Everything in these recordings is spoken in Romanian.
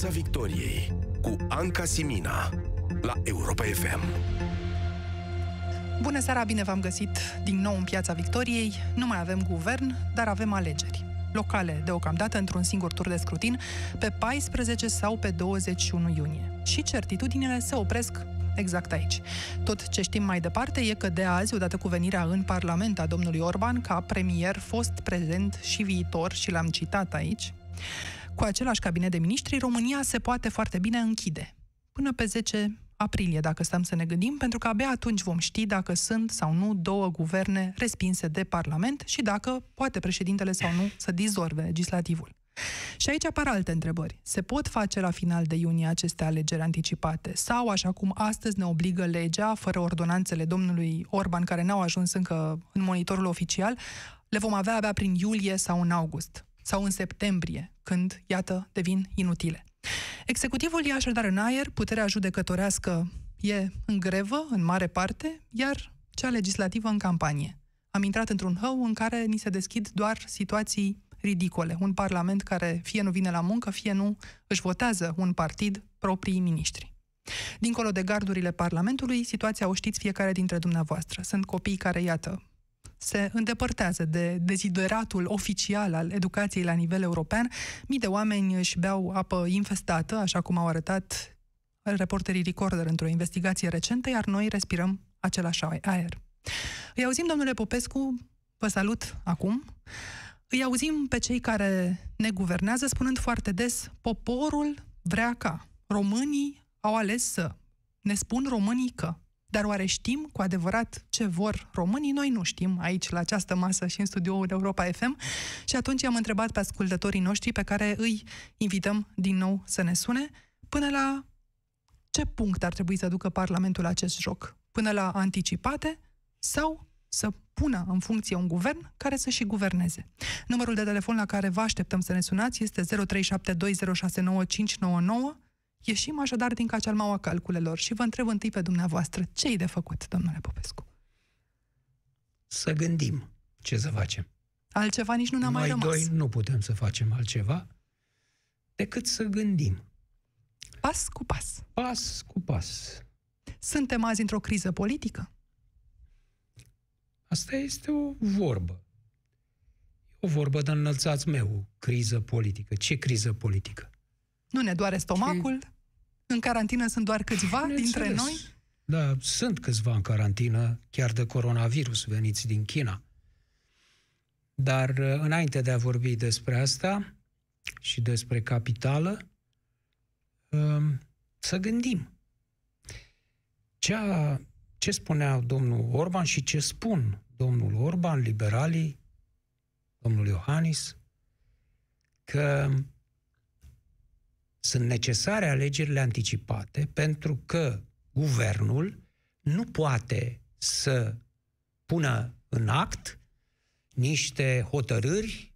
Piața Victoriei cu Anca Simina la Europa FM. Bună seara, bine v-am găsit din nou în Piața Victoriei. Nu mai avem guvern, dar avem alegeri locale, deocamdată într-un singur tur de scrutin, pe 14 sau pe 21 iunie. Și certitudinile se opresc exact aici. Tot ce știm mai departe e că de azi, odată cu venirea în Parlament a domnului Orban, ca premier fost prezent și viitor, și l-am citat aici, cu același cabinet de miniștri, România se poate foarte bine închide. Până pe 10 aprilie, dacă stăm să ne gândim, pentru că abia atunci vom ști dacă sunt sau nu două guverne respinse de Parlament și dacă poate președintele sau nu să dizolve legislativul. Și aici apar alte întrebări. Se pot face la final de iunie aceste alegeri anticipate? Sau, așa cum astăzi ne obligă legea, fără ordonanțele domnului Orban, care n-au ajuns încă în monitorul oficial, le vom avea abia prin iulie sau în august? Sau în septembrie, când, iată, devin inutile. Executivul e așadar în aer, puterea judecătorească e în grevă, în mare parte, iar cea legislativă în campanie. Am intrat într-un hău în care ni se deschid doar situații ridicole. Un parlament care fie nu vine la muncă, fie nu își votează un partid proprii miniștri. Dincolo de gardurile Parlamentului, situația o știți fiecare dintre dumneavoastră. Sunt copii care, iată, se îndepărtează de dezideratul oficial al educației la nivel european. Mii de oameni își beau apă infestată, așa cum au arătat reporterii Recorder într-o investigație recentă, iar noi respirăm același aer. Îi auzim, domnule Popescu, vă salut acum, îi auzim pe cei care ne guvernează spunând foarte des, poporul vrea ca, românii au ales să, ne spun românii că, dar oare știm cu adevărat ce vor românii? Noi nu știm aici, la această masă și în studioul Europa FM. Și atunci am întrebat pe ascultătorii noștri pe care îi invităm din nou să ne sune până la ce punct ar trebui să ducă Parlamentul acest joc? Până la anticipate sau să pună în funcție un guvern care să și guverneze. Numărul de telefon la care vă așteptăm să ne sunați este 0372069599 Ieșim așadar din cacealmaua calculelor și vă întreb întâi pe dumneavoastră, ce-i de făcut, domnule Popescu? Să gândim ce să facem. Altceva nici nu ne-a mai, mai rămas. doi nu putem să facem altceva decât să gândim. Pas cu pas. Pas cu pas. Suntem azi într-o criză politică? Asta este o vorbă. O vorbă de înălțați meu, criză politică. Ce criză politică? Nu ne doare stomacul? Ce... În carantină sunt doar câțiva dintre noi? Da, sunt câțiva în carantină, chiar de coronavirus, veniți din China. Dar uh, înainte de a vorbi despre asta și despre capitală, um, să gândim. Cea, ce spunea domnul Orban și ce spun domnul Orban, liberalii, domnul Iohannis, că sunt necesare alegerile anticipate pentru că guvernul nu poate să pună în act niște hotărâri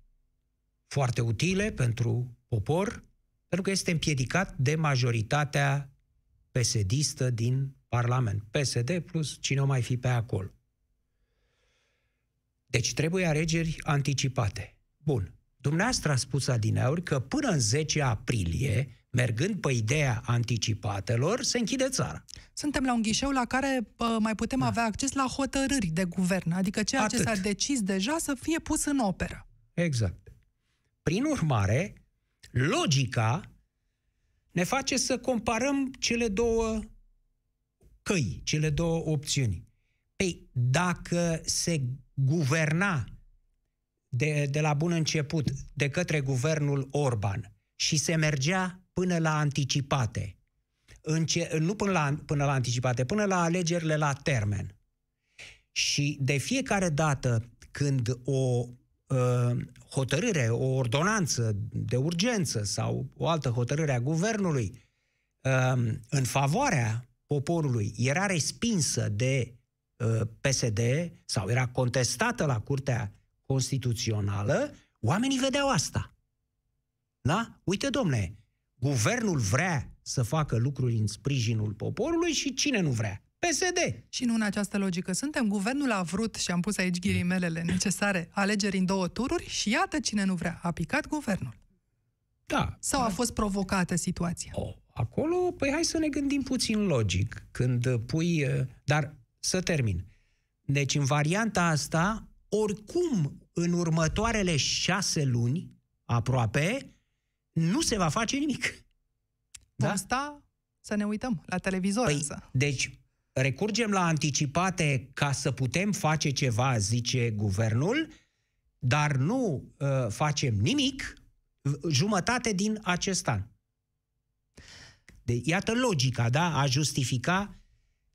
foarte utile pentru popor, pentru că este împiedicat de majoritatea psd din Parlament. PSD plus cine o mai fi pe acolo. Deci trebuie alegeri anticipate. Bun. Dumneavoastră a spus adineauri că până în 10 aprilie, mergând pe ideea anticipatelor, se închide țara. Suntem la un ghișeu la care uh, mai putem da. avea acces la hotărâri de guvern, adică ceea Atât. ce s-a decis deja să fie pus în operă. Exact. Prin urmare, logica ne face să comparăm cele două căi, cele două opțiuni. Păi, dacă se guverna de, de la bun început de către guvernul Orban și se mergea până la anticipate, înce- nu până la, până la anticipate, până la alegerile la termen. Și de fiecare dată când o uh, hotărâre, o ordonanță de urgență sau o altă hotărâre a guvernului uh, în favoarea poporului era respinsă de uh, PSD sau era contestată la Curtea constituțională, oamenii vedeau asta. Da? Uite, domne, guvernul vrea să facă lucruri în sprijinul poporului și cine nu vrea? PSD. Și nu în această logică suntem. Guvernul a vrut, și am pus aici ghirimelele necesare, alegeri în două tururi și iată cine nu vrea. A picat guvernul. Da. Sau a fost provocată situația? Oh, acolo, păi hai să ne gândim puțin logic. Când pui... uh, Dar să termin. Deci, în varianta asta, oricum, în următoarele șase luni, aproape, nu se va face nimic. Vom Da? sta să ne uităm la televizor Păi, însă. deci, recurgem la anticipate ca să putem face ceva, zice guvernul, dar nu uh, facem nimic v- jumătate din acest an. De, iată logica, da? A justifica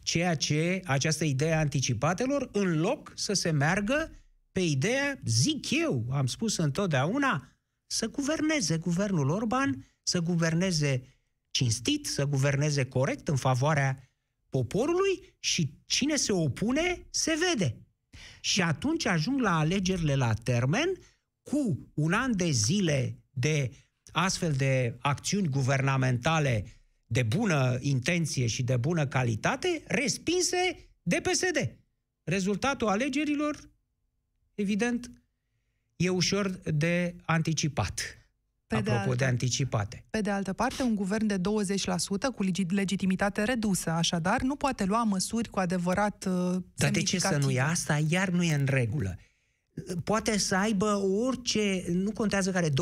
ceea ce, această idee a anticipatelor, în loc să se meargă pe ideea, zic eu, am spus întotdeauna, să guverneze guvernul Orban, să guverneze cinstit, să guverneze corect în favoarea poporului și cine se opune se vede. Și atunci ajung la alegerile la termen cu un an de zile de astfel de acțiuni guvernamentale de bună intenție și de bună calitate, respinse de PSD. Rezultatul alegerilor, evident, e ușor de anticipat. Pe de apropo de, altă- anticipate. Pe de altă parte, un guvern de 20% cu legi- legitimitate redusă, așadar, nu poate lua măsuri cu adevărat uh, Dar de ce să nu semnificative. ia asta? Iar nu e în regulă. Poate să aibă orice, nu contează care, 20%, 15%,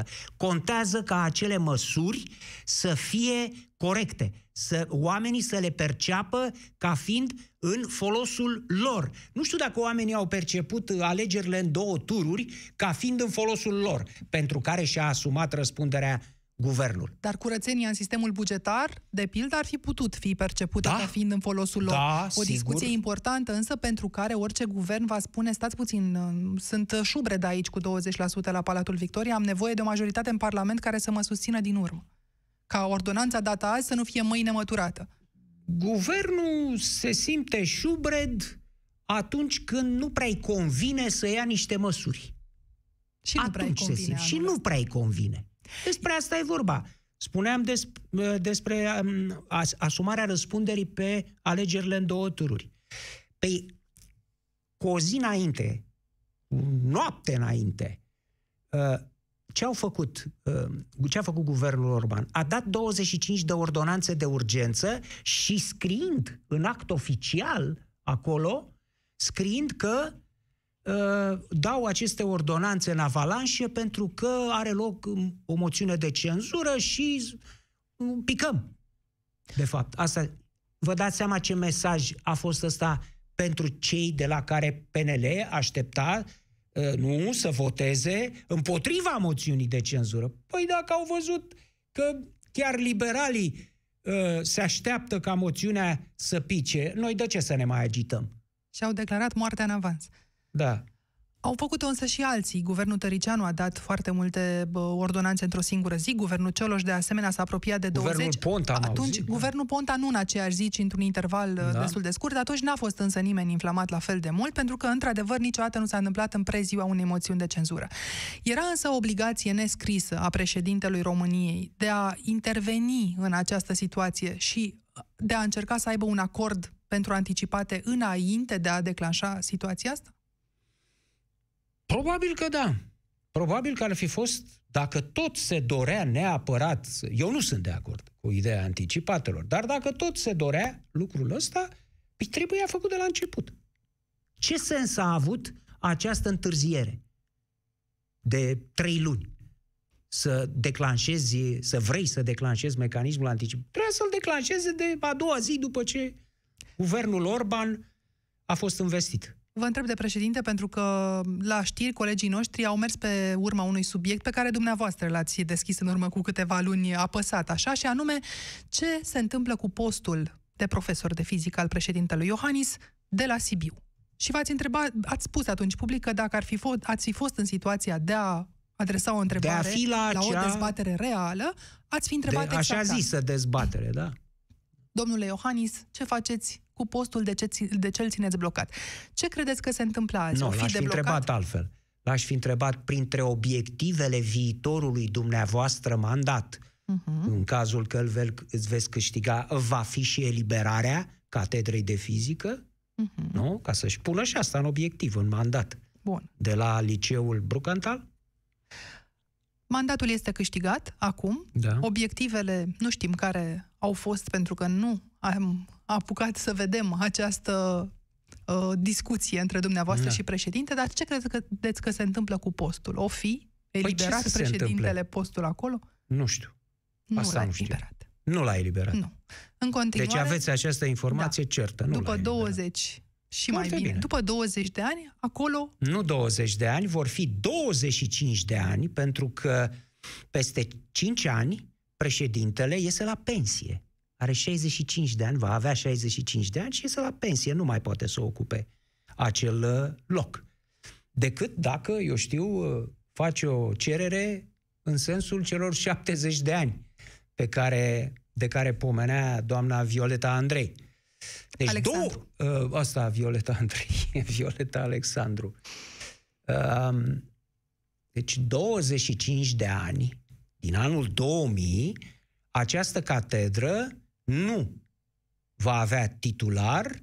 10%. Contează ca acele măsuri să fie corecte, să oamenii să le perceapă ca fiind în folosul lor. Nu știu dacă oamenii au perceput alegerile în două tururi ca fiind în folosul lor, pentru care și-a asumat răspunderea guvernul. Dar curățenia în sistemul bugetar, de pildă, ar fi putut fi percepută Da. ca fiind în folosul lor. Da, o sigur. discuție importantă, însă, pentru care orice guvern va spune, stați puțin, uh, sunt șubre de aici cu 20% la Palatul Victoria, am nevoie de o majoritate în Parlament care să mă susțină din urmă. Ca ordonanța dată azi să nu fie mâine măturată. Guvernul se simte șubred atunci când nu prea-i convine să ia niște măsuri. Și nu prea atunci se convine simte. Și anul nu prea-i convine. Despre asta e vorba. Spuneam des, despre um, as, asumarea răspunderii pe alegerile în două tururi. Păi, cu o zi înainte, noapte înainte, uh, ce au făcut, uh, ce a făcut guvernul Orban? A dat 25 de ordonanțe de urgență și scriind în act oficial acolo, scriind că uh, dau aceste ordonanțe în avalanșe pentru că are loc um, o moțiune de cenzură și um, picăm. De fapt, asta vă dați seama ce mesaj a fost ăsta pentru cei de la care PNL aștepta uh, nu să voteze împotriva moțiunii de cenzură. Păi dacă au văzut că chiar liberalii uh, se așteaptă ca moțiunea să pice, noi de ce să ne mai agităm? Și au declarat moartea în avans. Da. Au făcut-o însă și alții. Guvernul Tăricianu a dat foarte multe bă, ordonanțe într-o singură zi. Guvernul Cioloș, de asemenea, s-a apropiat de 20. Guvernul Ponta am atunci, auzit, da. guvernul Ponta nu în aceeași zi, ci într-un interval da. destul de scurt. Atunci n-a fost însă nimeni inflamat la fel de mult, pentru că, într-adevăr, niciodată nu s-a întâmplat în preziua unei moțiuni de cenzură. Era însă o obligație nescrisă a președintelui României de a interveni în această situație și de a încerca să aibă un acord pentru anticipate înainte de a declanșa situația asta? Probabil că da. Probabil că ar fi fost, dacă tot se dorea neapărat, eu nu sunt de acord cu ideea anticipatelor, dar dacă tot se dorea lucrul ăsta, îi trebuia făcut de la început. Ce sens a avut această întârziere de trei luni? Să declanșezi, să vrei să declanșezi mecanismul anticip. Trebuia să-l declanșeze de a doua zi după ce guvernul Orban a fost investit. Vă întreb de președinte pentru că la știri colegii noștri au mers pe urma unui subiect pe care dumneavoastră l-ați deschis în urmă cu câteva luni apăsat așa și anume ce se întâmplă cu postul de profesor de fizică al președintelui Iohannis de la Sibiu. Și v-ați întrebat, ați spus atunci public că dacă ar fi fost, ați fi fost în situația de a adresa o întrebare fi la la o acea- dezbatere reală, ați fi întrebat de așa exact asta. zisă dezbatere, da? Domnule Iohannis, ce faceți cu postul de ce, ți- de ce îl țineți blocat? Ce credeți că se întâmplă azi? Nu, O fi l-aș fi deblocat? întrebat altfel. L-aș fi întrebat printre obiectivele viitorului dumneavoastră mandat, Mhm. în cazul că îl ve- îți veți câștiga, va fi și eliberarea catedrei de fizică, Mhm. nu? Ca să-și pună și asta în obiectiv, în mandat, Bun. de la liceul Brucantal. Mandatul este câștigat acum. Da. Obiectivele nu știm care au fost pentru că nu am apucat să vedem această uh, discuție între dumneavoastră Da. și președinte, dar ce credeți că se întâmplă cu postul? O fi Păi ce eliberat să se președintele întâmple? postul acolo? Nu știu. Nu Asta l-a nu știu. eliberat. Nu l-a eliberat. Nu. În continuare, Deci aveți această informație certă. Nu l-a după eliberat. 20 și mai Foarte bine, bine. după 20 de ani, acolo Nu 20 de ani, vor fi 25 de ani, pentru că peste 5 ani președintele iese la pensie. Are 65 de ani, va avea 65 de ani și iese la pensie, nu mai poate să ocupe acel uh, loc. Decât dacă, eu știu, uh, face o cerere în sensul celor 70 de ani pe care, de care pomenea doamna Violeta Andrei. Deci Alexandru. două, uh, asta Violeta Andrei, Violeta Alexandru. Um, deci 25 de ani, din anul 2000, această catedră nu va avea titular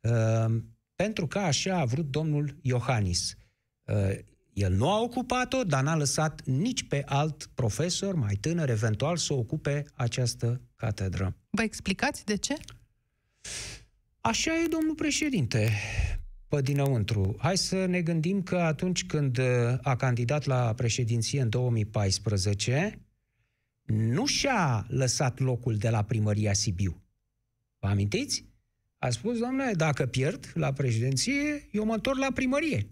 uh, pentru că așa a vrut domnul Iohannis. Uh, el nu a ocupat-o, dar n-a lăsat nici pe alt profesor mai tânăr, eventual, să ocupe această catedră. vă explicați de ce? Așa e, domnul președinte, pe dinăuntru. Hai să ne gândim că atunci când uh, a candidat la președinție în 2014, nu și-a lăsat locul de la primăria Sibiu. Vă amintiți? A spus, doamne, dacă pierd la președinție, eu mă întorc la primărie.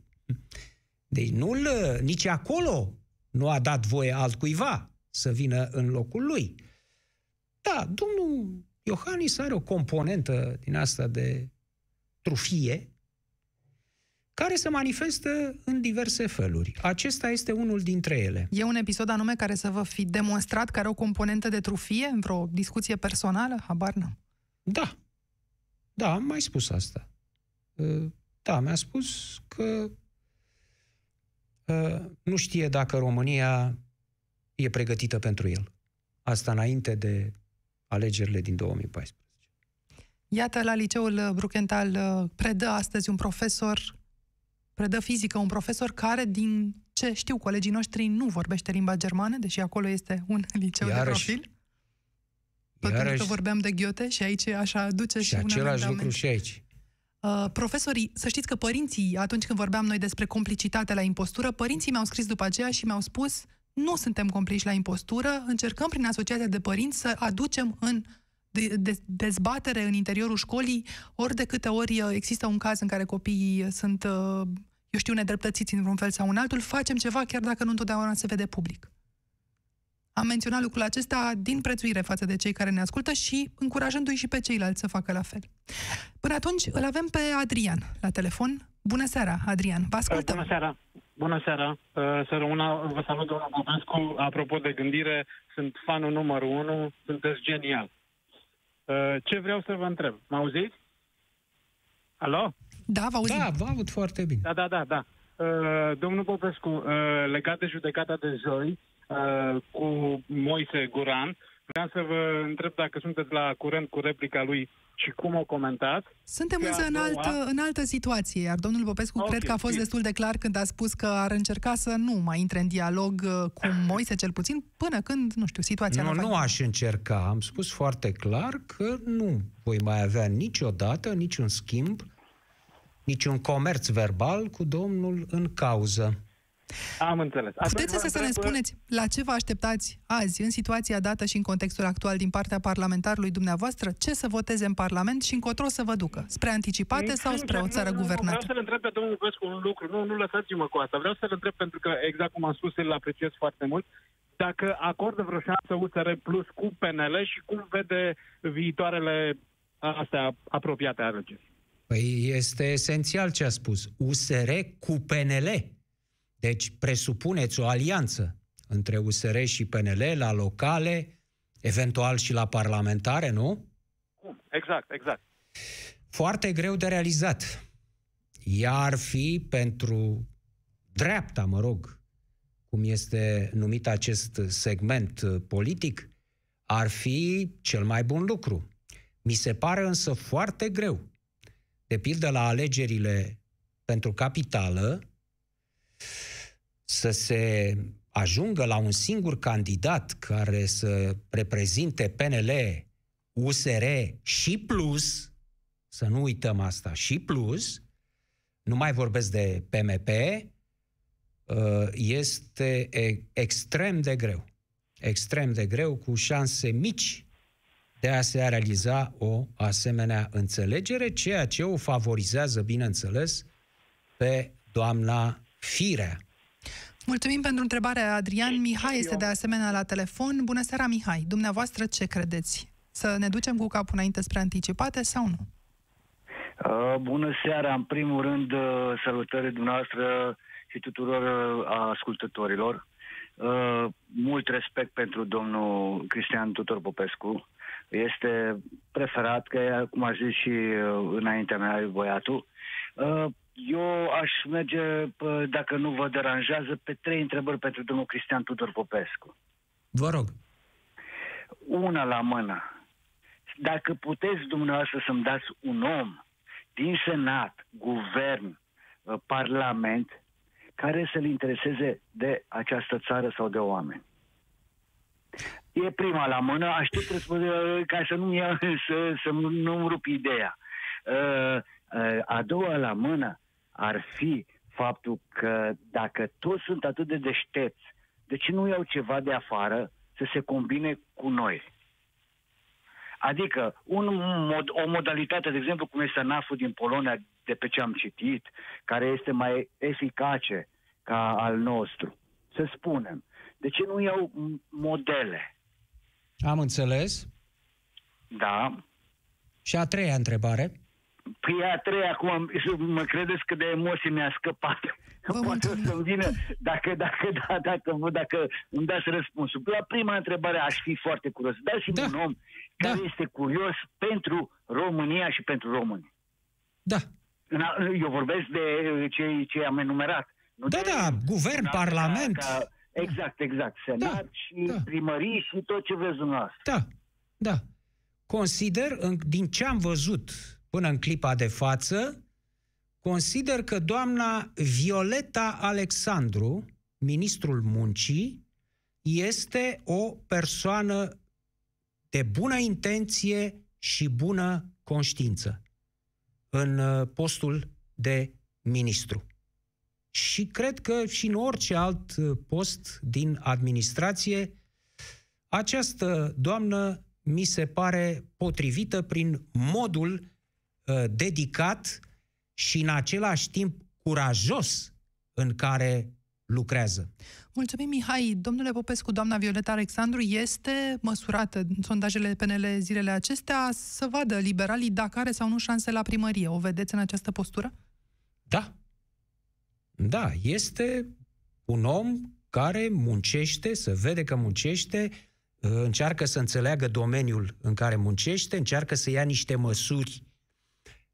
Deci nu nici acolo nu a dat voie altcuiva să vină în locul lui. Da, domnul Iohannis are o componentă din asta de trufie care se manifestă în diverse feluri. Acesta este unul dintre ele. E un episod anume care să vă fi demonstrat că are o componentă de trufie în vreo discuție personală? Habar n-am. Da. Da, am mai spus asta. Uh, Da, mi-a spus că uh, nu știe dacă România e pregătită pentru el. Asta înainte de alegerile din 2014. Iată, la liceul Bruckenthal uh, predă astăzi un profesor, predă fizică, un profesor care, din ce știu colegii noștri, nu vorbește limba germană, deși acolo este un liceu de Iarăși. profil. Tot pentru că Iarăși- vorbeam de Goethe și aici așa duce și, Și un același amendament. lucru și aici. Uh, profesorii, să știți că părinții, atunci când vorbeam noi despre complicitate la impostură, părinții mi-au scris după aceea și mi-au spus nu suntem complici la impostură, încercăm prin asociația de părinți să aducem în de, de, dezbatere în interiorul școlii ori de câte ori uh, există un caz în care copiii sunt, uh, eu știu, nedreptățiți în vreun fel sau în altul, facem ceva chiar dacă nu întotdeauna se vede public. Am menționat lucrul acesta din prețuire față de cei care ne ascultă și încurajându-i și pe ceilalți să facă la fel. Până atunci îl avem pe Adrian la telefon. Bună seara, Adrian, vă ascultăm. Bună seara! Bună seara! Uh, Să rămână, vă salut, domnul Popescu. Apropo de gândire, sunt fanul numărul unu, sunteți genial. Uh, Ce vreau să vă întreb? Mă auziți? Alo? Da, vă auzim. Da, vă aud foarte bine. Da, da, da, da. Uh, Domnul Popescu, uh, legat de judecata de joi uh, cu Moise Guran, vreau să vă întreb dacă sunteți la curent cu replica lui și cum o comentați. Suntem Și a însă în doua- altă, în altă situație, iar domnul Popescu Ok, cred că a fost bine. destul de clar când a spus că ar încerca să nu mai intre în dialog uh, cu Moise, cel puțin, până când, nu știu, situația Nu, va nu aș încerca. Am spus foarte clar că nu voi mai avea niciodată niciun schimb, niciun comerț verbal cu domnul în cauză. Am înțeles. Atunci Puteți vă însă să ne întreb, spuneți la ce vă așteptați azi, în situația dată și în contextul actual din partea parlamentarului dumneavoastră, ce să voteze în Parlament și încotro să vă ducă? Spre anticipate Sincer, sau spre o nu, țară nu, nu, Vreau guvernată? să-l întreb pe domnul Vescu un lucru. Nu, nu lăsați-mă cu asta. Vreau să-l întreb pentru că, exact cum am spus, îl apreciez foarte mult. Dacă acordă vreo șansă USR Plus cu PNL și cum vede viitoarele astea apropiate alegeri. Păi este esențial ce a spus. USR cu PNL. Deci presupuneți o alianță între USR și PNL la locale, eventual și la parlamentare, nu? Cum? Exact, exact. Foarte greu de realizat. Ea ar fi pentru dreapta, mă rog, cum este numit acest segment uh, politic, ar fi cel mai bun lucru. Mi se pare însă foarte greu. De pildă la alegerile pentru capitală, să se ajungă la un singur candidat care să reprezinte PNL, USR și plus, să nu uităm asta, și plus, nu mai vorbesc de PMP, uh, este extrem de greu. Extrem de greu, cu șanse mici de a se realiza o asemenea înțelegere, ceea ce o favorizează, bineînțeles, pe doamna Firea. Mulțumim pentru întrebarea, Adrian. Mihai este de asemenea la telefon. Bună seara, Mihai. Dumneavoastră ce credeți? Să ne ducem cu capul înainte spre anticipate sau nu? Uh, bună seara. În primul rând, uh, salutări dumneavoastră și tuturor uh, ascultătorilor. Uh, mult respect pentru domnul Cristian Tutor Popescu. Este preferat, că cum a zis și uh, înaintea mea băiatul. Uh, eu aș merge, dacă nu vă deranjează, pe trei întrebări pentru domnul Cristian Tudor Popescu. Vă rog. Una la mână. Dacă puteți dumneavoastră să-mi dați un om din Senat, Guvern, uh, Parlament, care să-l intereseze de această țară sau de oameni. E prima la mână, aștept răspunsul ca să nu ia, să, să nu rup ideea. Uh, uh, a doua la mână, ar fi faptul că dacă toți sunt atât de deștepți, de ce nu iau ceva de afară să se combine cu noi? Adică un mod, o modalitate, de exemplu, cum este NAF-ul din Polonia, de pe ce am citit, care este mai eficace ca al nostru. Să spunem. De ce nu iau modele? Am înțeles. Da. Și a treia întrebare? Păi a treia, acum, mă credeți că de emoții mi-a scăpat. Poate să-mi vină, dacă, dacă, da, dacă, dacă îmi dați răspunsul. La prima întrebare aș fi foarte curios. Dați-mi da. un om care da. este curios pentru România și pentru români. Da. Eu vorbesc de cei ce am enumerat. Nu da, da, guvern, parlament. Ca, exact, exact. Senat da, și da. primării și tot ce vreți dumneavoastră. Da, da. Consider, din ce am văzut până în clipa de față, consider că doamna Violeta Alexandru, ministrul muncii, este o persoană de bună intenție și bună conștiință în uh, postul de ministru. Și cred că și în orice alt uh, post din administrație, această doamnă mi se pare potrivită prin modul Uh, dedicat și în același timp curajos în care lucrează. Mulțumim, Mihai. Domnule Popescu, doamna Violeta Alexandru este măsurată în sondajele PNL zilele acestea să vadă liberalii dacă are sau nu șanse la primărie. O vedeți în această postură? Da. Da, este un om care muncește, să vede că muncește, uh, încearcă să înțeleagă domeniul în care muncește, încearcă să ia niște măsuri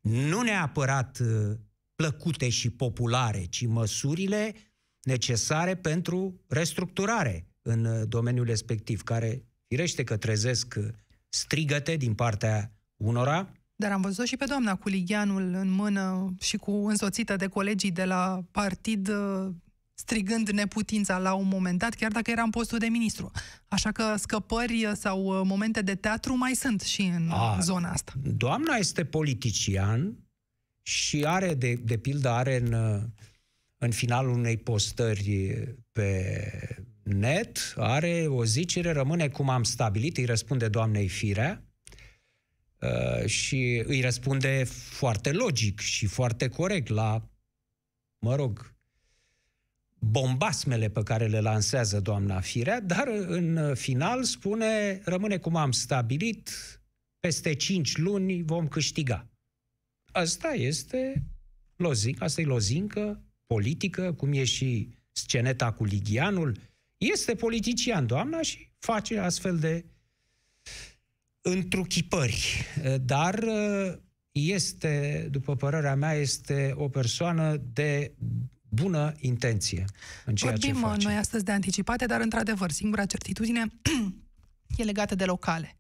nu neapărat uh, plăcute și populare, ci măsurile necesare pentru restructurare în uh, domeniul respectiv, care firește că trezesc uh, strigăte din partea unora. Dar am văzut și pe doamna cu Ligheanul în mână și cu însoțită de colegii de la partid strigând neputința la un moment dat, chiar dacă era în postul de ministru. Așa că scăpări sau uh, momente de teatru mai sunt și în A, zona asta. Doamna este politician și are, de, de pildă, are în, uh, în finalul unei postări pe net, are o zicere, rămâne cum am stabilit, îi răspunde doamnei Firea, Uh, și îi răspunde foarte logic și foarte corect la, mă rog, bombasmele pe care le lansează doamna Firea, dar în final spune, rămâne cum am stabilit, peste 5 luni vom câștiga. Asta este lozincă, asta e lozincă politică, cum e și sceneta cu Ligianul. Este politician, doamna, și face astfel de întruchipări. Dar este, după părerea mea, este o persoană de bună intenție în ceea Vorbim ce face. noi astăzi de anticipate, dar într-adevăr, singura certitudine e legată de locale.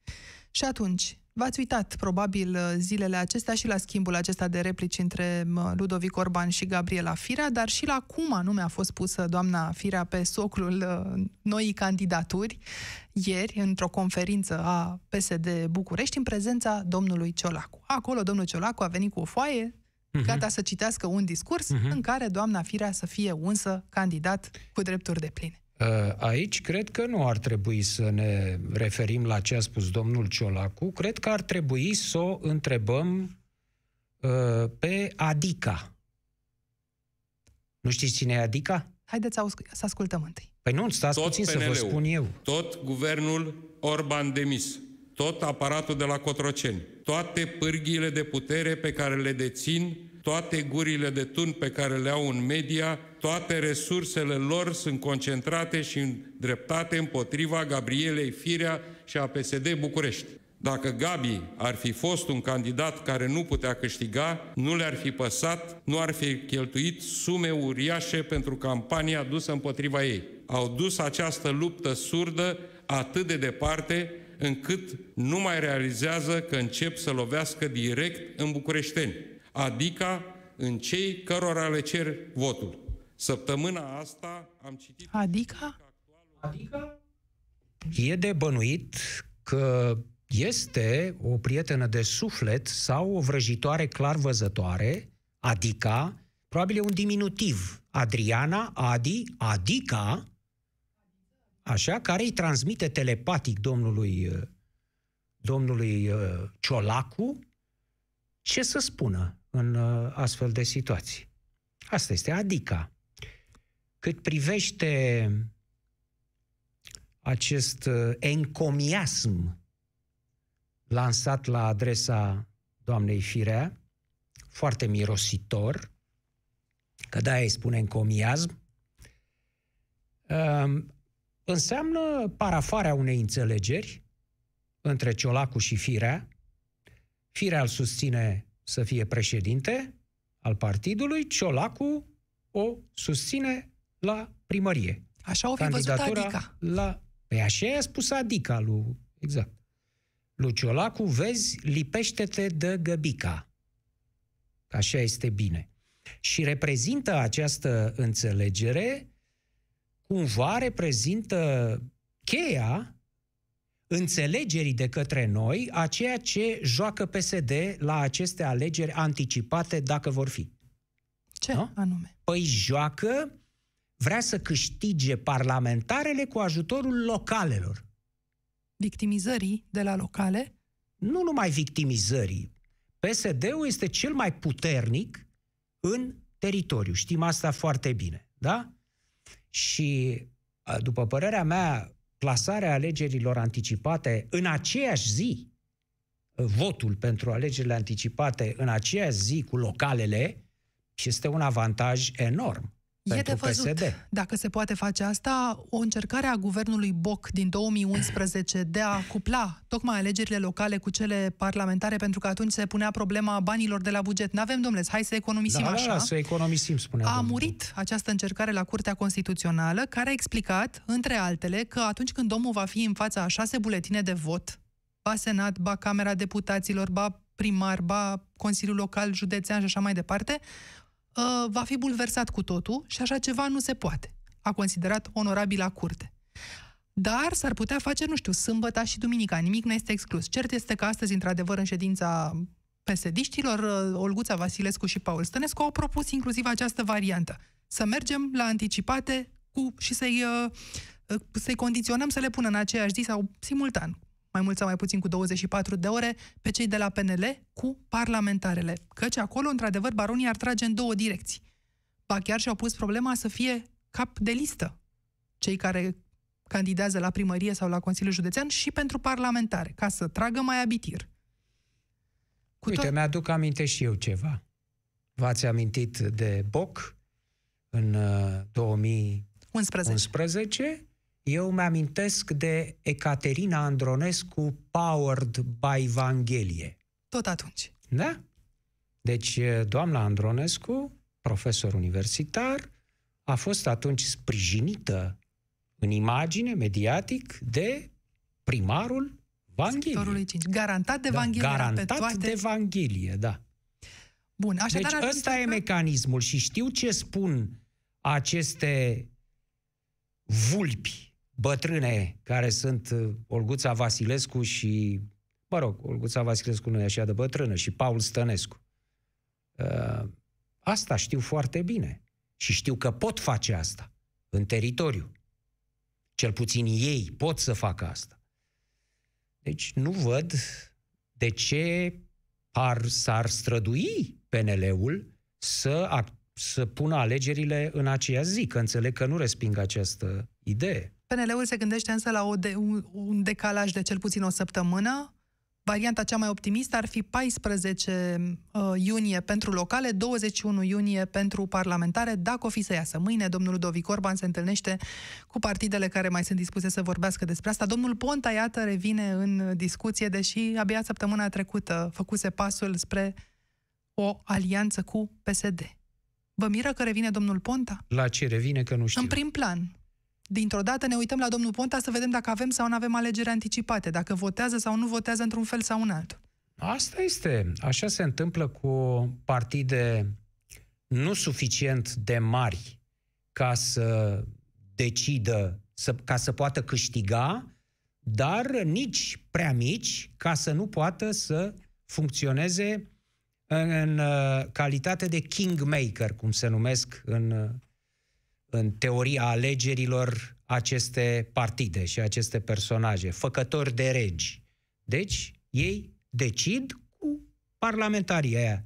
Și atunci, V-ați uitat, probabil, zilele acestea și la schimbul acesta de replici între Ludovic Orban și Gabriela Firea, dar și la cum anume a fost pusă doamna Firea pe soclul uh, noii candidaturi, ieri, într-o conferință a PSD București, în prezența domnului Ciolacu. Acolo, domnul Ciolacu a venit cu o foaie, uh-huh. gata să citească un discurs uh-huh. în care doamna Firea să fie unsă candidat cu drepturi de pline. Uh, aici cred că nu ar trebui să ne referim la ce a spus domnul Ciolacu, cred că ar trebui să o întrebăm uh, pe Adica. Nu știți cine e Adica? Haideți să ascultăm întâi. Păi nu, stați tot puțin PNL-ul, să vă spun eu. Tot guvernul Orban demis, tot aparatul de la Cotroceni, toate pârghiile de putere pe care le dețin toate gurile de tun pe care le au în media, toate resursele lor sunt concentrate și îndreptate împotriva Gabrielei Firea și a PSD București. Dacă Gabi ar fi fost un candidat care nu putea câștiga, nu le-ar fi păsat, nu ar fi cheltuit sume uriașe pentru campania dusă împotriva ei. Au dus această luptă surdă atât de departe încât nu mai realizează că încep să lovească direct în bucureșteni adică în cei cărora le cer votul. Săptămâna asta am citit... Adică? Adică? E de bănuit că este o prietenă de suflet sau o vrăjitoare clar văzătoare, adică, probabil e un diminutiv, Adriana, Adi, adică, așa, care îi transmite telepatic domnului, domnului uh, Ciolacu ce să spună în uh, astfel de situații. Asta este. Adică, cât privește acest uh, encomiasm lansat la adresa doamnei Firea, foarte mirositor, că da, îi spune encomiasm, um, înseamnă parafarea unei înțelegeri între Ciolacu și Firea. Firea îl susține să fie președinte al partidului, Ciolacu o susține la primărie. Așa o fi văzut Adica. La... Păi așa i-a spus Adica lui... Exact. Lui Ciolacu, vezi, lipește-te de găbica. Așa este bine. Și reprezintă această înțelegere, cumva reprezintă cheia înțelegerii de către noi a ceea ce joacă PSD la aceste alegeri anticipate, dacă vor fi. Ce nu? anume? Păi joacă, vrea să câștige parlamentarele cu ajutorul localelor. Victimizării de la locale? Nu numai victimizării. PSD-ul este cel mai puternic în teritoriu. Știm asta foarte bine, da? Și, după părerea mea, plasarea alegerilor anticipate în aceeași zi, votul pentru alegerile anticipate în aceeași zi cu localele, este un avantaj enorm. E de văzut PSD. dacă se poate face asta, o încercare a guvernului Boc din 2011 de a cupla tocmai alegerile locale cu cele parlamentare, pentru că atunci se punea problema banilor de la buget. N-avem, domnule, hai să economisim da, așa. Da, să economisim, spunea A murit această încercare la Curtea Constituțională, care a explicat, între altele, că atunci când omul va fi în fața a șase buletine de vot, ba Senat, ba Camera Deputaților, ba primar, ba Consiliul Local, Județean și așa mai departe, uh, va fi bulversat cu totul și așa ceva nu se poate. A considerat onorabil curte. Dar s-ar putea face, nu știu, sâmbăta și duminica. Nimic nu este exclus. Cert este că astăzi, într-adevăr, în ședința pesediștilor, uh, Olguța Vasilescu și Paul Stănescu au propus inclusiv această variantă. Să mergem la anticipate cu, și să-i, uh, uh, să-i condiționăm să le pună în aceeași zi sau simultan, mai mult sau mai puțin cu 24 de ore, pe cei de la PNL cu parlamentarele. Căci acolo, într-adevăr, baronii ar trage în două direcții. Ba chiar și-au pus problema să fie cap de listă cei care candidează la primărie sau la Consiliul Județean și pentru parlamentare, ca să tragă mai abitir. Cu Uite, to- mi-aduc aminte și eu ceva. V-ați amintit de Boc în uh, 2011? 11? Eu mi-amintesc de Ecaterina Andronescu Powered by Evanghelie. Tot atunci. Da? Deci, doamna Andronescu, profesor universitar, a fost atunci sprijinită în imagine, mediatic, de primarul Sectorului 5. Garantat de da, Evanghelie garantat pe toate... de Evanghelie, da. Bun, așadar... Deci ăsta e mecanismul și știu ce spun aceste vulpi bătrâne care sunt uh, Olguța Vasilescu și, mă rog, Olguța Vasilescu nu e așa de bătrână, și Paul Stănescu. Uh, asta știu foarte bine și știu că pot face asta în teritoriu. Cel puțin ei pot să facă asta. Deci nu văd de ce ar, s-ar strădui PNL-ul să, să pună alegerile în aceeași zi, că înțeleg că nu resping această idee. PNL-ul se gândește însă la o de, un, un decalaj de cel puțin o săptămână. Varianta cea mai optimistă ar fi 14 uh, iunie pentru locale, 21 iunie pentru parlamentare, dacă o fi să iasă. Mâine domnul Ludovic Orban se întâlnește cu partidele care mai sunt dispuse să vorbească despre asta. Domnul Ponta, iată, revine în discuție, deși abia săptămâna trecută făcuse pasul spre o alianță cu PSD. Vă miră că revine domnul Ponta? La ce revine că nu știu. În prim plan. Dintr-o dată ne uităm la domnul Ponta să vedem dacă avem sau nu avem alegeri anticipate, dacă votează sau nu votează într-un fel sau în altul. Asta este. Așa se întâmplă cu partide nu suficient de mari ca să decidă, să, ca să poată câștiga, dar nici prea mici ca să nu poată să funcționeze în, în uh, calitate de kingmaker, cum se numesc în, uh, în teoria alegerilor aceste partide și aceste personaje, făcători de regi. Deci, ei decid cu parlamentarii aia.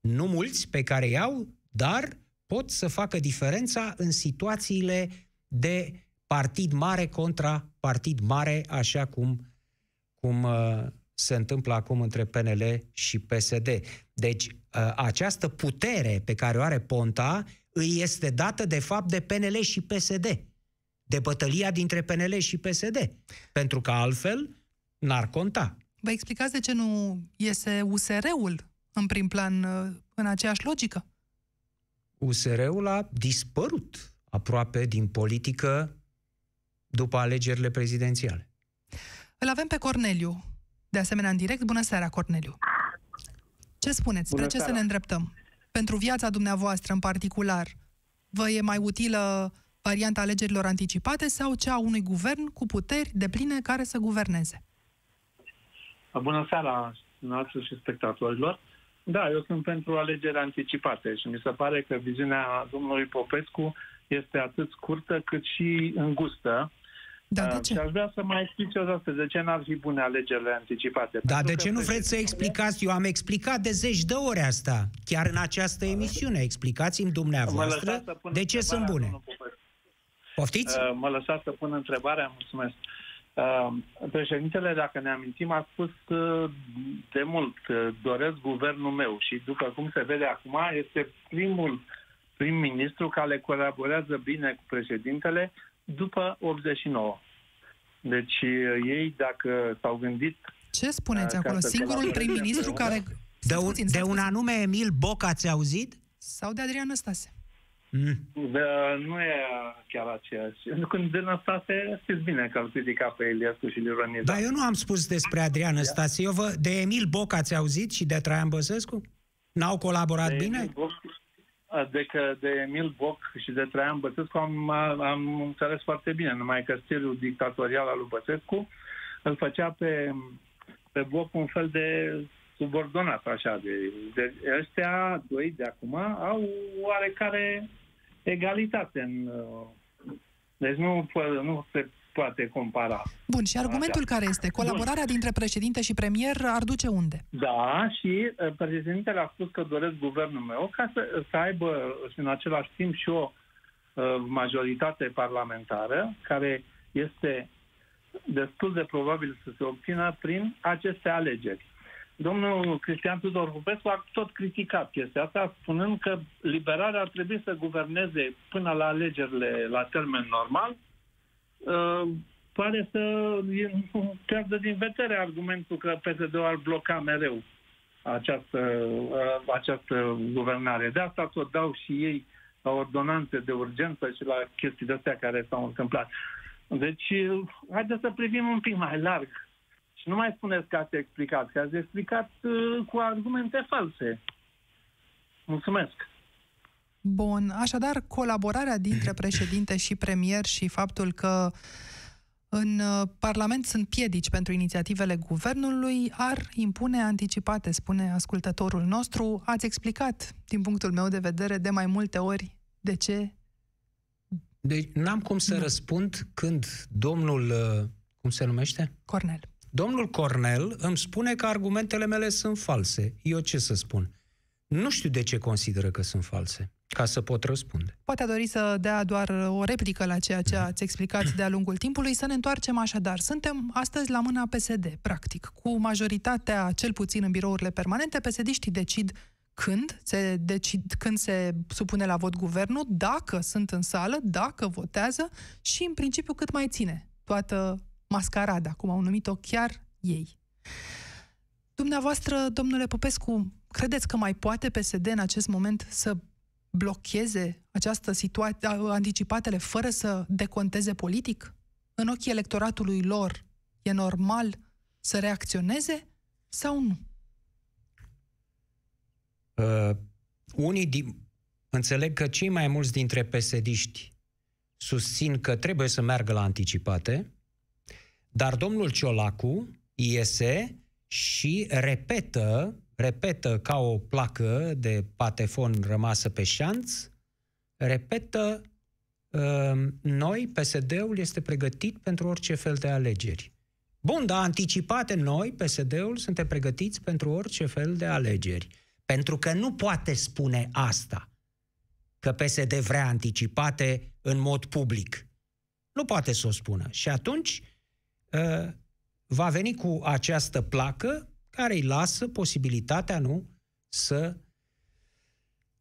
Nu mulți pe care iau, dar pot să facă diferența în situațiile de partid mare contra partid mare, așa cum, cum uh, se întâmplă acum între PNL și PSD. Deci, ă, această putere pe care o are Ponta îi este dată, de fapt, de PNL și PSD. De bătălia dintre PNL și PSD. Pentru că altfel n-ar conta. Vă explicați de ce nu iese USR-ul în prim plan ă, în aceeași logică? USR-ul a dispărut aproape din politică după alegerile prezidențiale. Îl avem pe Corneliu, de asemenea în direct. Bună seara, Corneliu! Ce spuneți? Bună Spre ce seara. să ne îndreptăm? Pentru viața dumneavoastră în particular, vă e mai utilă varianta alegerilor anticipate sau cea a unui guvern cu puteri de pline care să guverneze? Bună seara, noastră și spectatorilor. Da, eu sunt pentru alegeri anticipate și mi se pare că viziunea domnului Popescu este atât scurtă cât și îngustă da, de ce? Și aș vrea să mai explice o dată de ce n-ar fi bune alegerile anticipate. Da, de ce nu vreți să explicați? Eu am explicat de zeci de ori asta, chiar în această emisiune. Explicați-mi dumneavoastră de ce sunt bune. Poftiți? Uh, mă lăsați să pun întrebarea, mulțumesc. Uh, președintele, dacă ne amintim, a spus uh, de mult, doresc guvernul meu și după cum se vede acum, este primul prim-ministru care colaborează bine cu președintele după 89. Deci ei, dacă s-au gândit... Ce spuneți acolo? Singurul prim-ministru care... De un, puțin, de un anume Emil Boc ați auzit? Sau de Adrian Năstase? Mm. De, nu e chiar aceeași. Când de Năstase, știți bine că îl critica pe Eliascu și Lironida. Dar eu nu am spus despre Adrian Năstase. Eu vă, de Emil Boc ați auzit și de Traian Băsescu? N-au colaborat de bine? Emil Boc, de, că de Emil Boc și de Traian Băsescu am, am înțeles foarte bine, numai că stilul dictatorial al lui Băsescu îl făcea pe, pe Boc un fel de subordonat, așa. De, de, ăștia doi de acum au oarecare egalitate în... Deci nu, nu se poate compara. Bun, și argumentul Așa. care este? Colaborarea Bun. dintre președinte și premier ar duce unde? Da, și uh, președintele a spus că doresc guvernul meu ca să, să aibă în același timp și o uh, majoritate parlamentară care este destul de probabil să se obțină prin aceste alegeri. Domnul Cristian Tudor Popescu a tot criticat chestia asta, spunând că liberarea ar trebui să guverneze până la alegerile la termen normal, Uh, pare să pierdă din vedere argumentul că PSD-ul ar bloca mereu această, uh, această guvernare. De asta tot dau și ei la ordonanțe de urgență și la chestii de astea care s-au întâmplat. Deci, haideți să privim un pic mai larg Și nu mai spuneți că ați explicat, că ați explicat uh, cu argumente false. Mulțumesc. Bun, așadar, colaborarea dintre președinte și premier și faptul că în uh, Parlament sunt piedici pentru inițiativele guvernului, ar impune anticipate, spune ascultătorul nostru. Ați explicat, din punctul meu de vedere, de mai multe ori de ce. Deci n-am cum să nu. răspund când domnul, uh, cum se numește? Cornel. Domnul Cornel îmi spune că argumentele mele sunt false. Eu ce să spun? Nu știu de ce consideră că sunt false, ca să pot răspunde. Poate a dori să dea doar o replică la ceea ce ați explicat de-a lungul timpului. Să ne întoarcem așadar. Suntem astăzi la mâna PSD, practic. Cu majoritatea, cel puțin în birourile permanente, psd decid când se, decid, când se supune la vot guvernul, dacă sunt în sală, dacă votează și, în principiu, cât mai ține toată mascarada, cum au numit-o chiar ei. Dumneavoastră, domnule Popescu, credeți că mai poate PSD în acest moment să blocheze această situație, anticipatele fără să deconteze politic? În ochii electoratului lor, e normal să reacționeze sau nu? Uh, unii din, înțeleg că cei mai mulți dintre pesediști susțin că trebuie să meargă la anticipate, dar domnul Ciolacu iese și repetă, repetă ca o placă de patefon rămasă pe șanț, repetă uh, noi, PSD-ul este pregătit pentru orice fel de alegeri. Bun, dar anticipate noi, PSD-ul, suntem pregătiți pentru orice fel de alegeri. Pentru că nu poate spune asta, că PSD vrea anticipate în mod public. Nu poate să o spună. Și atunci uh, va veni cu această placă care îi lasă posibilitatea, nu, să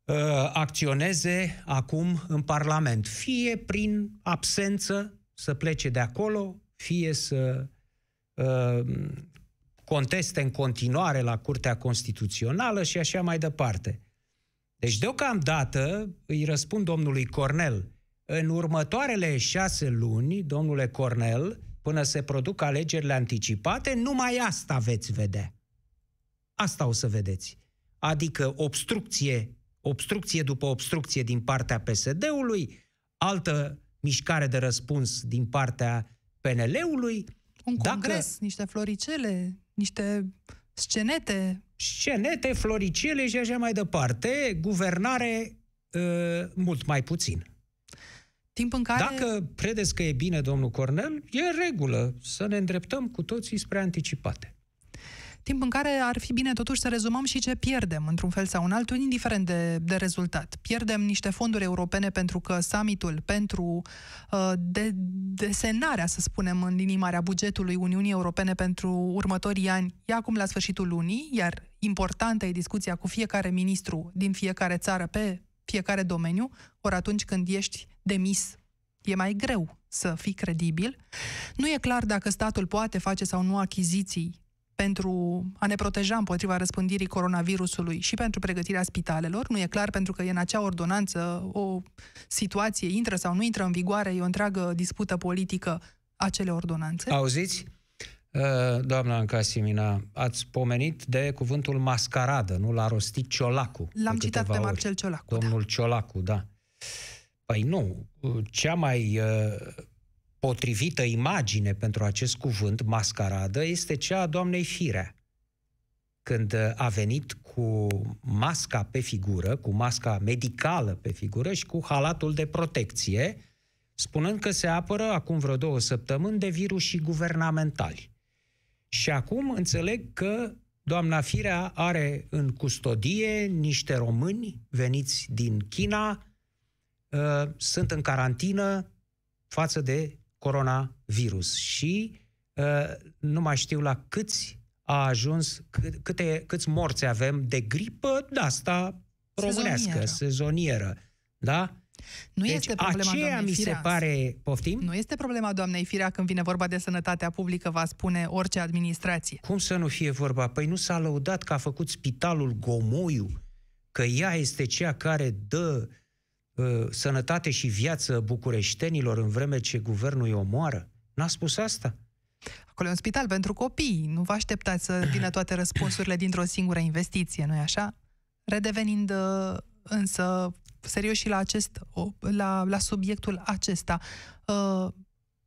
uh, acționeze acum în Parlament. Fie prin absență să plece de acolo, fie să uh, conteste în continuare la Curtea Constituțională și așa mai departe. Deci, deocamdată, îi răspund domnului Cornel, în următoarele șase luni, domnule Cornel, până se produc alegerile anticipate, numai asta veți vedea. Asta o să vedeți. Adică obstrucție, obstrucție după obstrucție din partea PSD-ului, altă mișcare de răspuns din partea PNL-ului. Un congres, Dacă... niște floricele, niște scenete. Scenete, floricele și așa mai departe. Guvernare uh, mult mai puțin. Timp în care... Dacă credeți că e bine, domnul Cornel, e în regulă să ne îndreptăm cu toții spre anticipate timp în care ar fi bine totuși să rezumăm și ce pierdem, într-un fel sau în altul, indiferent de, de rezultat. Pierdem niște fonduri europene pentru că summitul pentru uh, de, desenarea, să spunem, în linii mari a bugetului Uniunii Europene pentru următorii ani e acum la sfârșitul lunii, iar importantă e discuția cu fiecare ministru din fiecare țară pe fiecare domeniu, ori atunci când ești demis e mai greu să fii credibil. Nu e clar dacă statul poate face sau nu achiziții pentru a ne proteja împotriva răspândirii coronavirusului și pentru pregătirea spitalelor. Nu e clar pentru că e în acea ordonanță o situație, intră sau nu intră în vigoare, e o întreagă dispută politică acele ordonanțe. Auziți? Uh, doamna Ancasimina, ați pomenit de cuvântul mascaradă, nu l-a rostit Ciolacu. L-am citat pe Marcel Ciolacu. Domnul da. Ciolacu, da. Păi nu, cea mai uh, potrivită imagine pentru acest cuvânt, mascaradă, este cea a doamnei Firea. Când a venit cu masca pe figură, cu masca medicală pe figură și cu halatul de protecție, spunând că se apără acum vreo două săptămâni de virusii guvernamentali. Și acum înțeleg că doamna Firea are în custodie niște români veniți din China, uh, sunt în carantină față de coronavirus și uh, nu mai știu la câți a ajuns, câte, câți morți avem de gripă de asta românească, sezonieră. sezonieră da? Nu deci este problema aceea mi se pare, poftim? Nu este problema doamnei Firea când vine vorba de sănătatea publică, va spune orice administrație. Cum să nu fie vorba? Păi nu s-a lăudat că a făcut spitalul Gomoiu, că ea este cea care dă uh, sănătate și viață bucureștenilor în vreme ce guvernul îi omoară? N-a spus asta? Acolo e un spital pentru copii. Nu vă așteptați să vină toate răspunsurile dintr-o singură investiție, nu-i așa? Redevenind uh, însă serios și la, acest, la, la subiectul acesta, uh,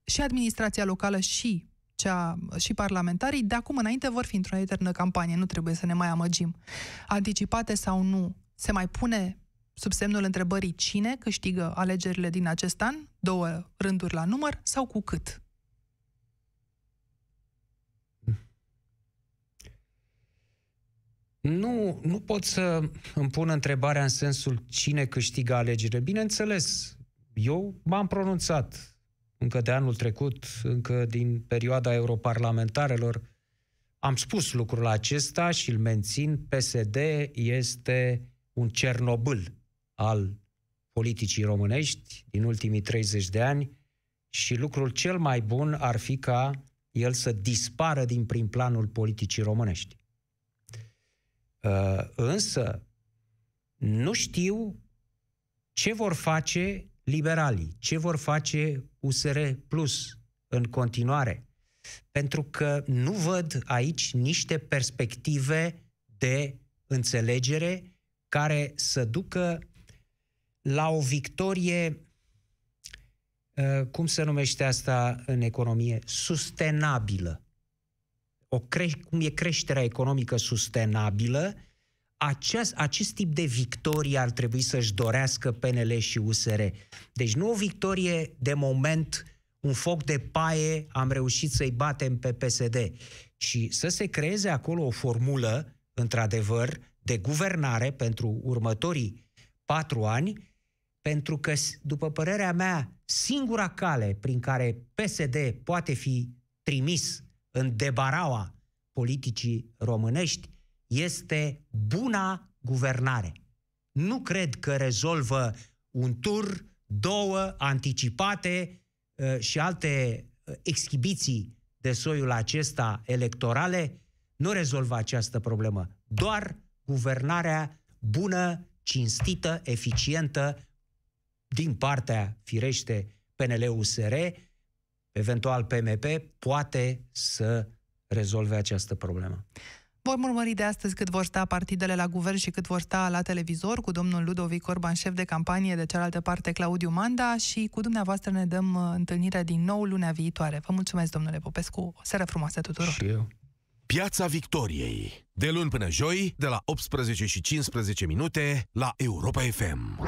și administrația locală și cea, și parlamentarii, de acum înainte vor fi într-o eternă campanie, nu trebuie să ne mai amăgim. Anticipate sau nu, se mai pune sub semnul întrebării cine câștigă alegerile din acest an, două rânduri la număr, sau cu cât? Nu, nu pot să îmi pun întrebarea în sensul cine câștigă alegerile. Bineînțeles, eu m-am pronunțat încă de anul trecut, încă din perioada europarlamentarelor, am spus lucrul acesta și îl mențin. PSD este un Cernobâl al politicii românești din ultimii 30 de ani și lucrul cel mai bun ar fi ca el să dispară din prim planul politicii românești. Uh, însă, nu știu ce vor face liberalii, ce vor face USR Plus în continuare. Pentru că nu văd aici niște perspective de înțelegere care să ducă la o victorie, uh, cum se numește asta în economie, sustenabilă. O cre- cum e creșterea economică sustenabilă, acest, acest tip de victorie ar trebui să-și dorească PNL și USR. Deci nu o victorie de moment, un foc de paie, am reușit să-i batem pe PSD, ci să se creeze acolo o formulă, într-adevăr, de guvernare pentru următorii patru ani, pentru că, după părerea mea, singura cale prin care PSD poate fi trimis în debaraua politicii românești este buna guvernare. Nu cred că rezolvă un tur, două anticipate uh, și alte uh, exhibiții de soiul acesta electorale, nu rezolvă această problemă. Doar guvernarea bună, cinstită, eficientă din partea, firește, PNL-USR, eventual PMP, poate să rezolve această problemă. Vom urmări de astăzi cât vor sta partidele la guvern și cât vor sta la televizor, cu domnul Ludovic Orban, șef de campanie, de cealaltă parte Claudiu Manda și cu dumneavoastră ne dăm uh, întâlnirea din nou lunea viitoare. Vă mulțumesc, domnule Popescu. O seară frumoasă tuturor! Și eu. Piața Victoriei. De luni până joi, de la 18 și 15 minute, la Europa FM.